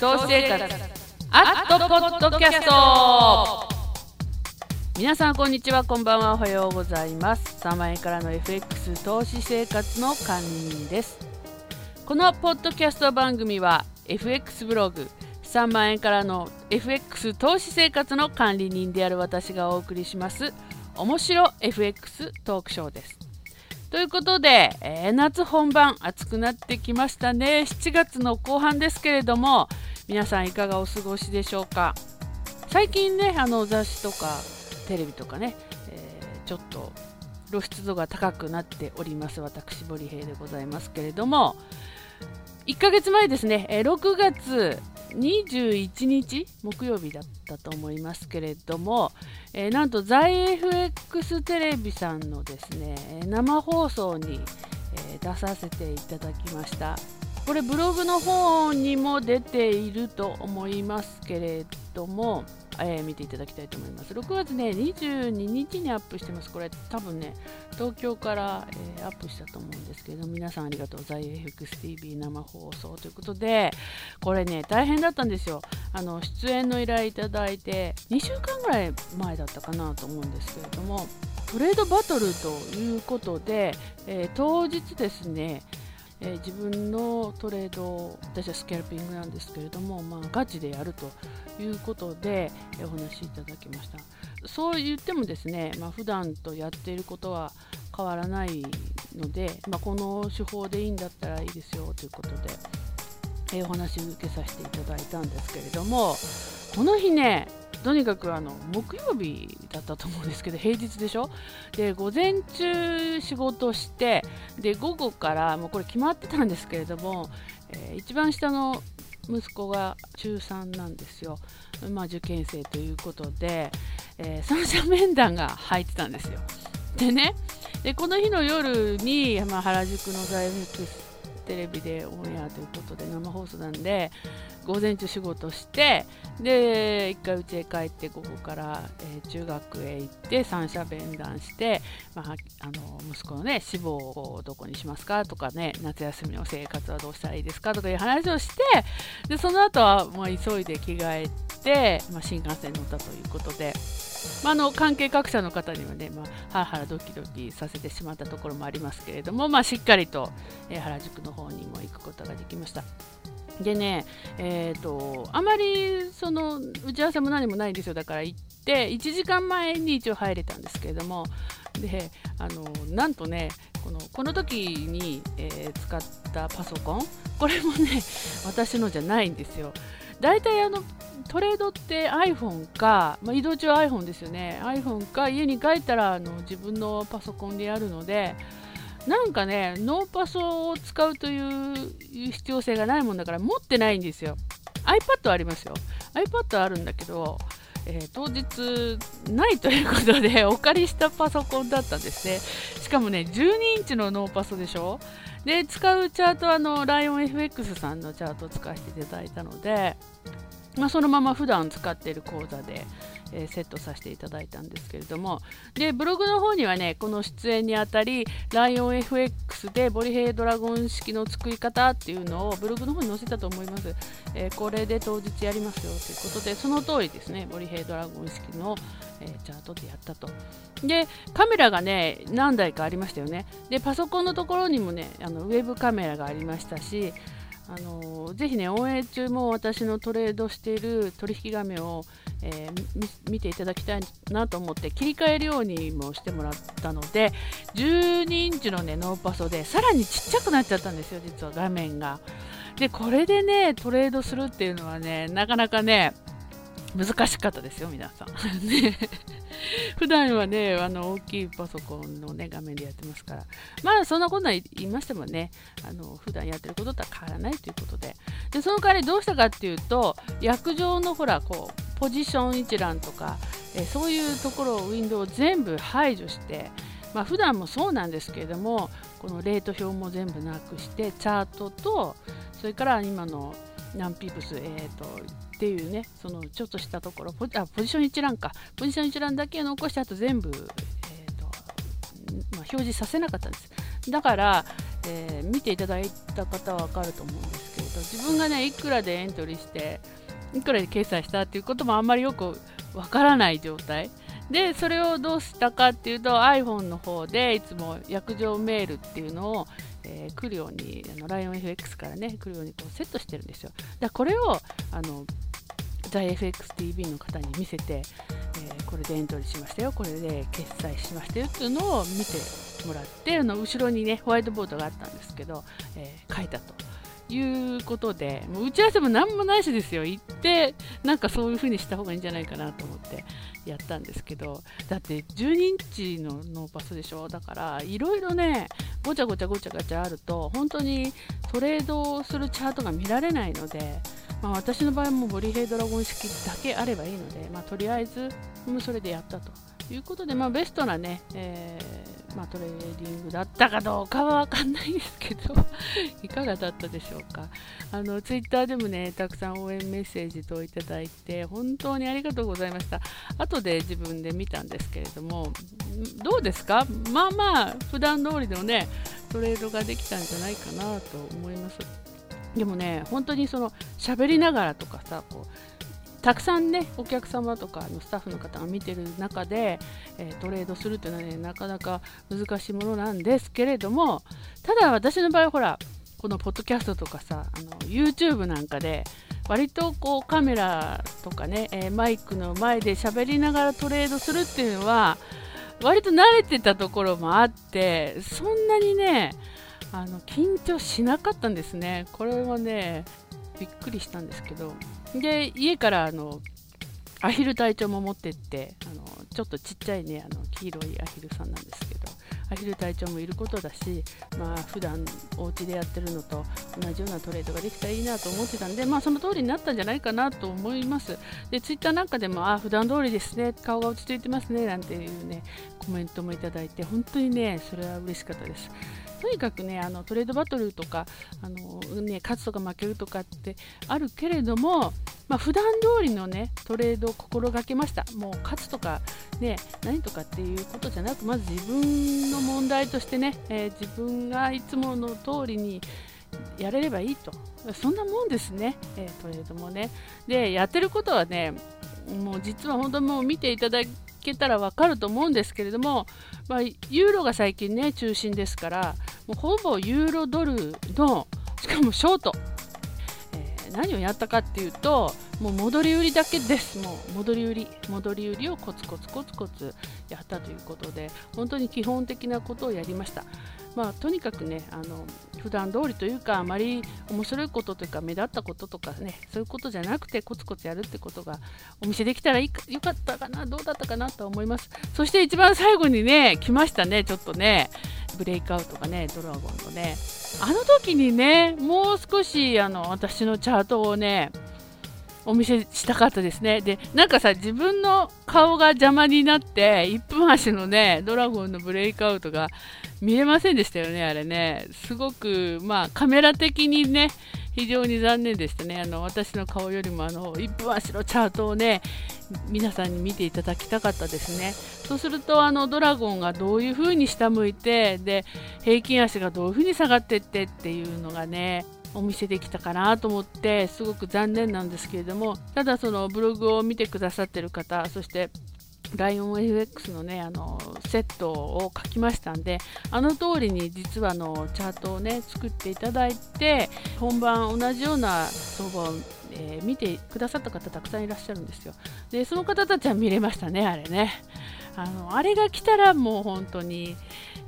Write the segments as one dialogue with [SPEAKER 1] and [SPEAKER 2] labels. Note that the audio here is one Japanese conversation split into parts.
[SPEAKER 1] 投資生活アットポッドキャスト。皆さんこんにちはこんばんはおはようございます。3万円からの FX 投資生活の管理人です。このポッドキャスト番組は FX ブログ3万円からの FX 投資生活の管理人である私がお送りします面白 FX トークショーです。ということで、えー、夏本番暑くなってきましたね。7月の後半ですけれども皆さんいかがお過ごしでしょうか？最近ねあの雑誌とかテレビとかね、えー、ちょっと露出度が高くなっております私堀平でございますけれども1ヶ月前ですね、えー、6月21日木曜日だったと思いますけれども、えー、なんと在 FX テレビさんのですね生放送に、出させていただきました。これブログの方にも出ていると思いますけれどもえー、見ていただきたいと思います。6月ね、22日にアップしてます。これ多分ね、東京から、えー、アップしたと思うんですけれど、皆さんありがとう。在 FXTV 生放送ということで、これね、大変だったんですよ。あの出演の依頼いただいて、2週間ぐらい前だったかなと思うんですけれども、トレードバトルということで、えー、当日ですね、えー、自分のトレード私はスキャルピングなんですけれども、まあ、ガチでやるということで、え、お話しいただきました。そう言ってもですね、まあ、普段とやっていることは変わらないので、まあ、この手法でいいんだったらいいですよということで、えー、お話受けさせていただいたんですけれどもこの日ねとにかくあの木曜日だったと思うんですけど平日でしょ？で午前中仕事してで午後からもうこれ決まってたんですけれども、えー、一番下の息子が中3なんですよ、まあ、受験生ということで、えー、三者面談が入ってたんですよ。でねでこの日の夜に、まあ、原宿の大福テレビでオンエアということで生放送なんで午前中仕事してで1回家へ帰って午後から、えー、中学へ行って三者面談して、まあ、あの息子のね志望をどこにしますかとかね夏休みの生活はどうしたらいいですかとかいう話をしてでその後はもう急いで着替えて、まあ、新幹線に乗ったということで。まあ、の関係各社の方にはね、まあ、ハラハラドキドキさせてしまったところもありますけれども、まあ、しっかりと、えー、原宿の方にも行くことができました。でね、えーと、あまりその打ち合わせも何もないんですよだから行って1時間前に一応入れたんですけれどもであのなんとねこのこの時に、えー、使ったパソコンこれもね私のじゃないんですよ大体あのトレードって iPhone か、まあ、移動中は iPhone ですよね iPhone か家に帰ったらあの自分のパソコンでやるのでなんかね、ノーパソを使うという必要性がないもんだから持ってないんですよ。iPad はありますよ。iPad はあるんだけど、えー、当日ないということでお借りしたパソコンだったんですね。しかもね、12インチのノーパソでしょ。で、使うチャートはあの、ライオン FX さんのチャートを使わせていただいたので、まあ、そのまま普段使っている講座で、えー、セットさせていただいたんですけれども。でブログの方にはねこの出演にあたりライオン FX でボリヘイドラゴン式の作り方っていうのをブログの方に載せたと思います、えー、これで当日やりますよということでその通りですねボリヘイドラゴン式の、え、チャートでやったと。でカメラがね何台かありましたよね。でパソコンのところにもねあのウェブカメラがありましたしあのぜひね、応援中も私のトレードしている取引画面を、えー、見ていただきたいなと思って切り替えるようにもしてもらったので12インチの、ね、ノーパソでさらにちっちゃくなっちゃったんですよ、実は画面が。で、これでね、トレードするっていうのはね、なかなかね、難しかったですよ、皆さん。ね。普段はね、あの大きいパソコンの、ね、画面でやってますから、まあそんなこと言いましてもね、あの普段やってることとは変わらないということで、でその代わりどうしたかっていうと、薬状のほら、こう、ポジション一覧とか、えそういうところをウィンドウを全部排除して、まあ普段もそうなんですけれども、このレート表も全部なくして、チャートと、それから今の何ピープス、えーとっていうねそのちょっとしたところポあポジション一覧か。ポジション一覧だけ残してあと全部、えーとまあ、表示させなかったんです。だから、えー、見ていただいた方は分かると思うんですけれと自分がねいくらでエントリーしていくらで決済したっていうこともあんまりよくわからない状態。でそれをどうしたかっていうと iPhone の方でいつも約定メールっていうのを、えー、来るようにあの LIONFX からね来るようにこうセットしてるんですよ。だこれをあの ZFXTV の方に見せて、えー、これでエントリーしましたよ。これで決済しましたよ。っていうのを見てもらってあの後ろにねホワイトボードがあったんですけど、えー、書いたと。いうことでもう打ち合わせも何もないしですよ。行ってなんかそういう風にした方がいいんじゃないかなと思ってやったんですけど。だって12インチのノーパスでしょ。だからいろいろねごちゃごちゃごちゃごちゃあると本当にトレードするチャートが見られないので、まあ、私の場合もボリヘイドラゴン式だけあればいいので、まあ、とりあえずそれでやったと。いうことで、まあ、ベストなね、えー、まあ、トレーディングだったかどうかは分かんないですけど いかがだったでしょうか。あのツイッターでもねたくさん応援メッセージといただいて本当にありがとうございました。後で自分で見たんですけれどもどうですか？まあまあ普段通りのねトレードができたんじゃないかなと思います。でもね本当にその喋りながらとかさこうたくさんねお客様とかのスタッフの方が見てる中で、えー、トレードするっていうのはねなかなか難しいものなんですけれどもただ私の場合ほらこのポッドキャストとかさあの YouTube なんかで割とこうカメラとかね、えー、マイクの前で喋りながらトレードするっていうのは割と慣れてたところもあってそんなにねあの緊張しなかったんですね。これはねびっくりしたんですけどで家からあのアヒル隊長も持ってってあのちょっとちっちゃいねあの黄色いアヒルさんなんですけどアヒル隊長もいることだしまあ普段お家でやってるのと同じようなトレードができたらいいなと思ってたんでまあその通りになったんじゃないかなと思います。でツイッターなんかでもあ普段通りですね顔が落ち着いてますねなんていうねコメントもいただいて本当にねそれは嬉しかったです。とにかくねあのトレードバトルとかあの、ね、勝つとか負けるとかってあるけれども、まあ、普段通りのねトレードを心がけました。もう勝つとか、ね、何とかっていうことじゃなくまず自分の問題としてね、えー、自分がいつもの通りにやれればいいと。そんなもんですね、えー、トレードもね。でやってることはねもう実は本当もう見ていただけたら分かると思うんですけれども、まあ、ユーロが最近ね中心ですからもうほぼユーロドルのしかもショート、えー、何をやったかっていうともう戻り売りだけです。もう戻り売り戻り売りをコツコツコツコツやったということで本当に基本的なことをやりました。まあ、とにかくねあの普段通りというかあまり面白いことというか目立ったこととかねそういうことじゃなくてコツコツやるってことがお見せできたらいいよかったかなどうだったかなと思います。そして一番最後にね来ましたねちょっとねブレイクアウトがねドラゴンのね。あの時にねもう少しあの私のチャートをねお見せしたかったですね。で、なんかさ、自分の顔が邪魔になって、1分足のね、ドラゴンのブレイクアウトが見えませんでしたよね、あれね。すごく、まあ、カメラ的にね、非常に残念でしたね。あの、私の顔よりも、あの、1分足のチャートをね、皆さんに見ていただきたかったですね。そうすると、あの、ドラゴンがどういう風に下向いて、で、平均足がどういう風に下がってってっていうのがね、お見せできたかなと思ってすごく残念なんですけれどもただそのブログを見てくださってる方そしてライオン FX のねあのセットを書きましたんであの通りに実はのチャートをね作っていただいて本番同じような相場を、えー、見てくださった方たくさんいらっしゃるんですよ。でその方たちは見れましたねあれね。あのあれが来たらもう本当に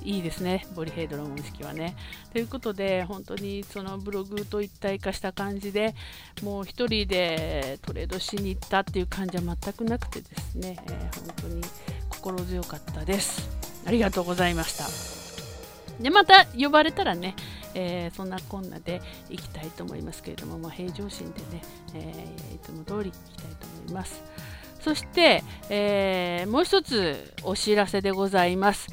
[SPEAKER 1] いいですね、ボリヘイドロゴン式はね。ということで、本当にそのブログと一体化した感じでもう1人でトレードしに行ったっていう感じは全くなくてですね、えー、本当に心強かったです。ありがとうございました。で、また呼ばれたらね、えー、そんなこんなで行きたいと思いますけれども、まあ、平常心でね、えー、いつも通り行きたいと思います。そして、えー、もう一つお知らせでございます。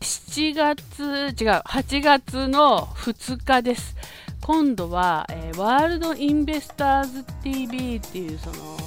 [SPEAKER 1] 7月、違う、8月の2日です。今度は、えー、ワールドインベスターズ TV っていうその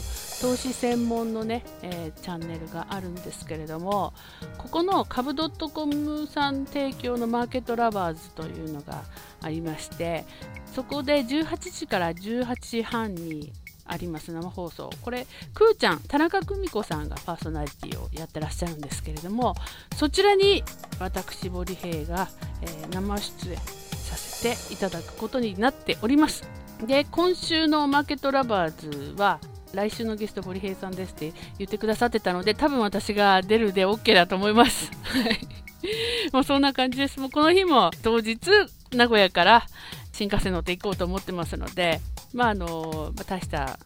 [SPEAKER 1] 投資専門のね、えー、チャンネルがあるんですけれどもここの株 .com さん提供のマーケットラバーズというのがありましてそこで18時から18時半にあります生放送。これくーちゃん田中久美子さんがパーソナリティをやってらっしゃるんですけれどもそちらに私堀平が、えー、生出演させていただくことになっております。で今週のマーケットラバーズは来週のゲスト堀平さんですって言ってくださってたので多分私が出るで OK だと思います。もうそんな感じです。もうこの日も当日名古屋から新幹線乗っていこうと思ってますのでまああのま大した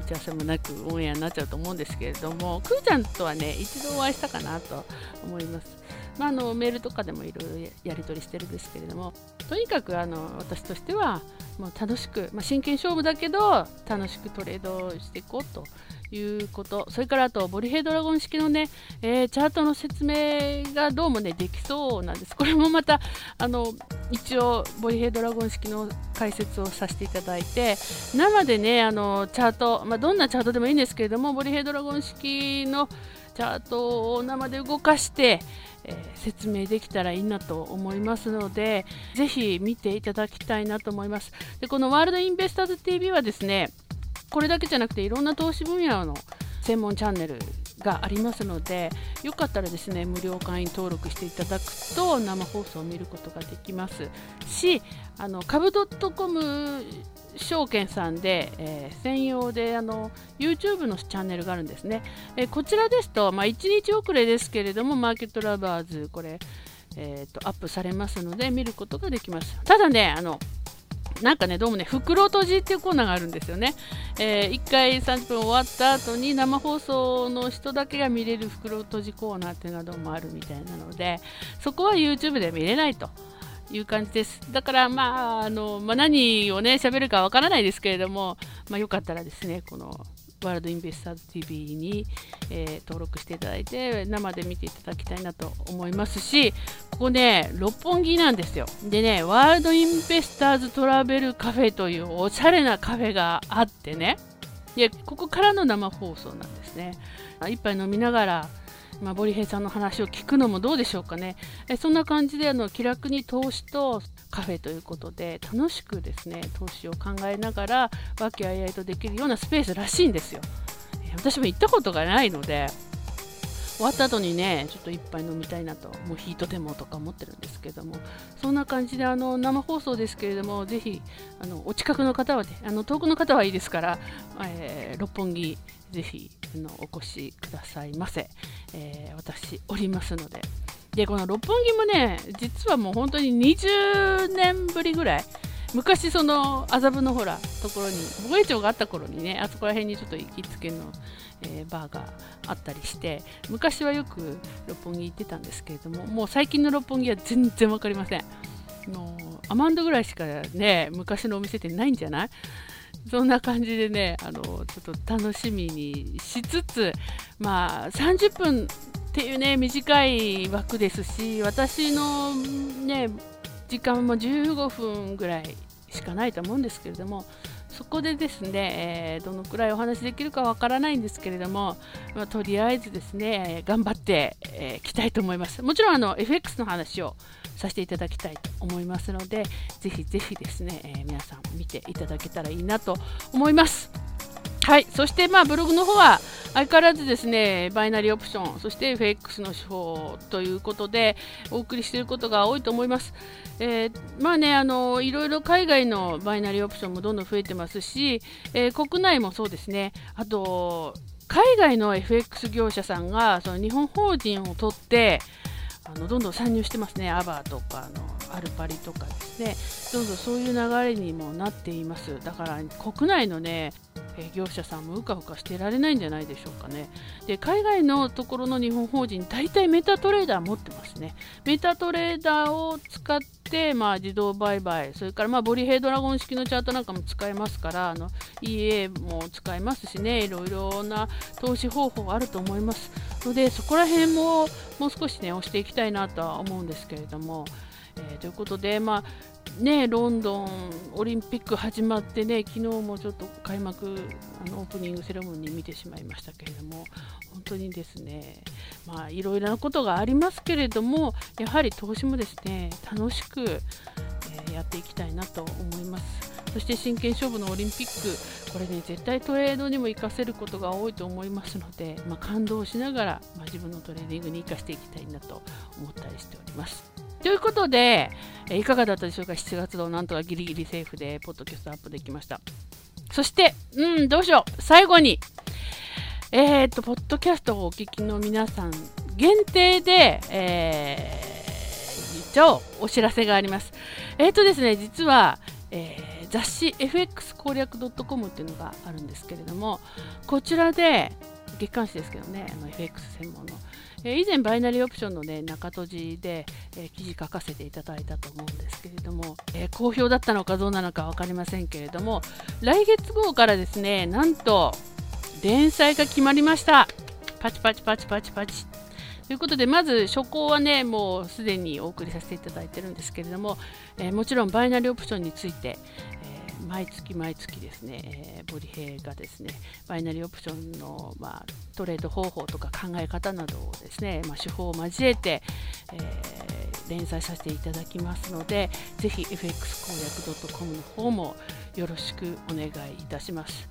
[SPEAKER 1] 打ち合わせもなくオンエアになっちゃうと思うんですけれどもくーちゃんとはね一度お会いしたかなと思います、まあ、あのメールとかでもいろいろやり取りしてるんですけれどもとにかくあの私としてはもう楽しく、まあ、真剣勝負だけど楽しくトレードしていこうということ。それからあとボリヘイドラゴン式のね、えー、チャートの説明がどうもねできそうなんです。これもまたあの一応ボリヘイドラゴン式の解説をさせていただいて生でねあのチャート、まあ、どんなチャートでもいいんですけれどもボリヘイドラゴン式のチャートを生で動かして、えー、説明できたらいいなと思いますのでぜひ見ていただきたいなと思います。でこのワールドインベスターズ TV はですねこれだけじゃなくていろんな投資分野の専門チャンネルがありますのでよかったらですね無料会員登録していただくと生放送を見ることができます。しあの株 .com 証券さんで、えー、専用であの YouTube のチャンネルがあるんですね、えー、こちらですと、まあ、1日遅れですけれどもマーケットラバーズこれ、えーと、アップされますので見ることができます。ただねあのなんかね、どうもね、袋閉じっていうコーナーがあるんですよね。えー、1回30分終わった後に生放送の人だけが見れる袋閉じコーナーっていうのはどうもあるみたいなので、そこは YouTube で見れないと。いう感じです。だから、まあ、あの、まあ、何をね、喋るかわからないですけれども、まあ、よかったらですね、この、ワールドインベスターズ TV に、えー、登録していただいて生で見ていただきたいなと思いますしここね六本木なんですよ。でねワールドインベスターズトラベルカフェというおしゃれなカフェがあってね。でここからの生放送なんですね。一杯飲みながらまあ、ボリヘイさんの話を聞くのもどうでしょうかね。えそんな感じであの気楽に投資とカフェということで楽しくですね投資を考えながら和気あいあいとできるようなスペースらしいんですよ。私も行ったことがないので終わった後にねちょっと一杯飲みたいなともうヒートデモとか思ってるんですけどもそんな感じであの生放送ですけれどもぜひあのお近くの方はねあの遠くの方はいいですから、えー、六本木ぜひあのお越しくださいませ、えー、私おりますので。でこの六本木もね実はもう本当に20年ぶりぐらい昔その麻布のほらところに防衛庁があった頃にねあそこら辺にちょっと行きつけの、えー、バーがあったりして昔はよく六本木行ってたんですけれどももう最近の六本木は全然分かりません。のアマンドぐらいしかね昔のお店ってないんじゃない？そんな感じでねあのちょっと楽しみにしつつまあ30分っていうね短い枠ですし私のね時間も15分ぐらいしかないと思うんですけれどもそこでですね、えー、どのくらいお話できるかわからないんですけれども、まあ、とりあえずですね、頑張ってい、えー、きたいと思います。もちろんあの FX の話をさせていただきたいと思いますので、ぜひぜひですね、えー、皆さん見ていただけたらいいなと思います。はい、そしてまあブログの方は相変わらずですねバイナリーオプションそして FX の手法ということでお送りしていることが多いと思います。えー、まあねあのいろいろ海外のバイナリーオプションもどんどん増えてますし、えー、国内もそうですねあと海外の FX 業者さんがその日本法人を取ってあのどんどん参入してますね、アバーとかのアルパリとかですね、どんどんそういう流れにもなっています。だから国内のね、え業者さんもうかうかしてられないんじゃないでしょうかね。で海外のところの日本法人、大体メタトレーダー持ってますね。メタトレーダーを使って、まあ、自動売買、それからまあボリヘイドラゴン式のチャートなんかも使えますから、あの EA も使えますしね、いろいろな投資方法あると思います。ので、そこら辺ももう少しね、押していきたいなとは思うんですけれども、えー、ということで、まあね、ロンドンオリンピック始まってね昨日もちょっと開幕あのオープニングセレモニー見てしまいましたけれども本当にですねまあいろいろなことがありますけれどもやはり投資もですね楽しく、えー、やっていきたいなと思います。そして真剣勝負のオリンピックこれね絶対トレードにも活かせることが多いと思いますので、まあ、感動しながら、まあ、自分のトレーディングに生かしていきたいなと思ったりしております。ということで、いかがだったでしょうか？7月のなんとかギリギリセーフでポッドキャストアップできました。そしてうんどうしよう。最後にえっ、と、ポッドキャストをお聞きの皆さん限定で、えー、一応お知らせがあります。えっ、とですね、実は、えー、雑誌 FX 攻略 .com っていうのがあるんですけれども、こちらで、月刊誌ですけどね、FX 専門の、え、以前バイナリーオプションのね、中閉じで、え、記事書かせていただいたと思うんですけれども、え、好評だったのかどうなのか分かりませんけれども、来月号からですね、なんと、連載が決まりました。パチパチパチパチパチ。ということでまず初稿はねもうすでにお送りさせていただいてるんですけれども、え、もちろんバイナリーオプションについて、え、毎月毎月ですね、えー、ボリヘイがですねバイナリーオプションの、まあ、トレード方法とか考え方などをですね、まあ、手法を交えて、え連載させていただきますのでぜひ FX 攻略 .com の方もよろしくお願いいたします。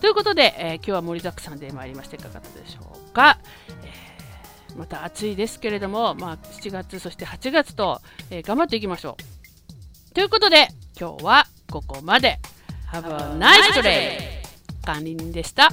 [SPEAKER 1] ということで、えー、今日は盛りだくさんで参りましていかがだったでしょうか。えー、また暑いですけれども、まあ、7月そして8月と、え、頑張っていきましょう。ということで今日はここまで。Have a nice day! 管理人でした。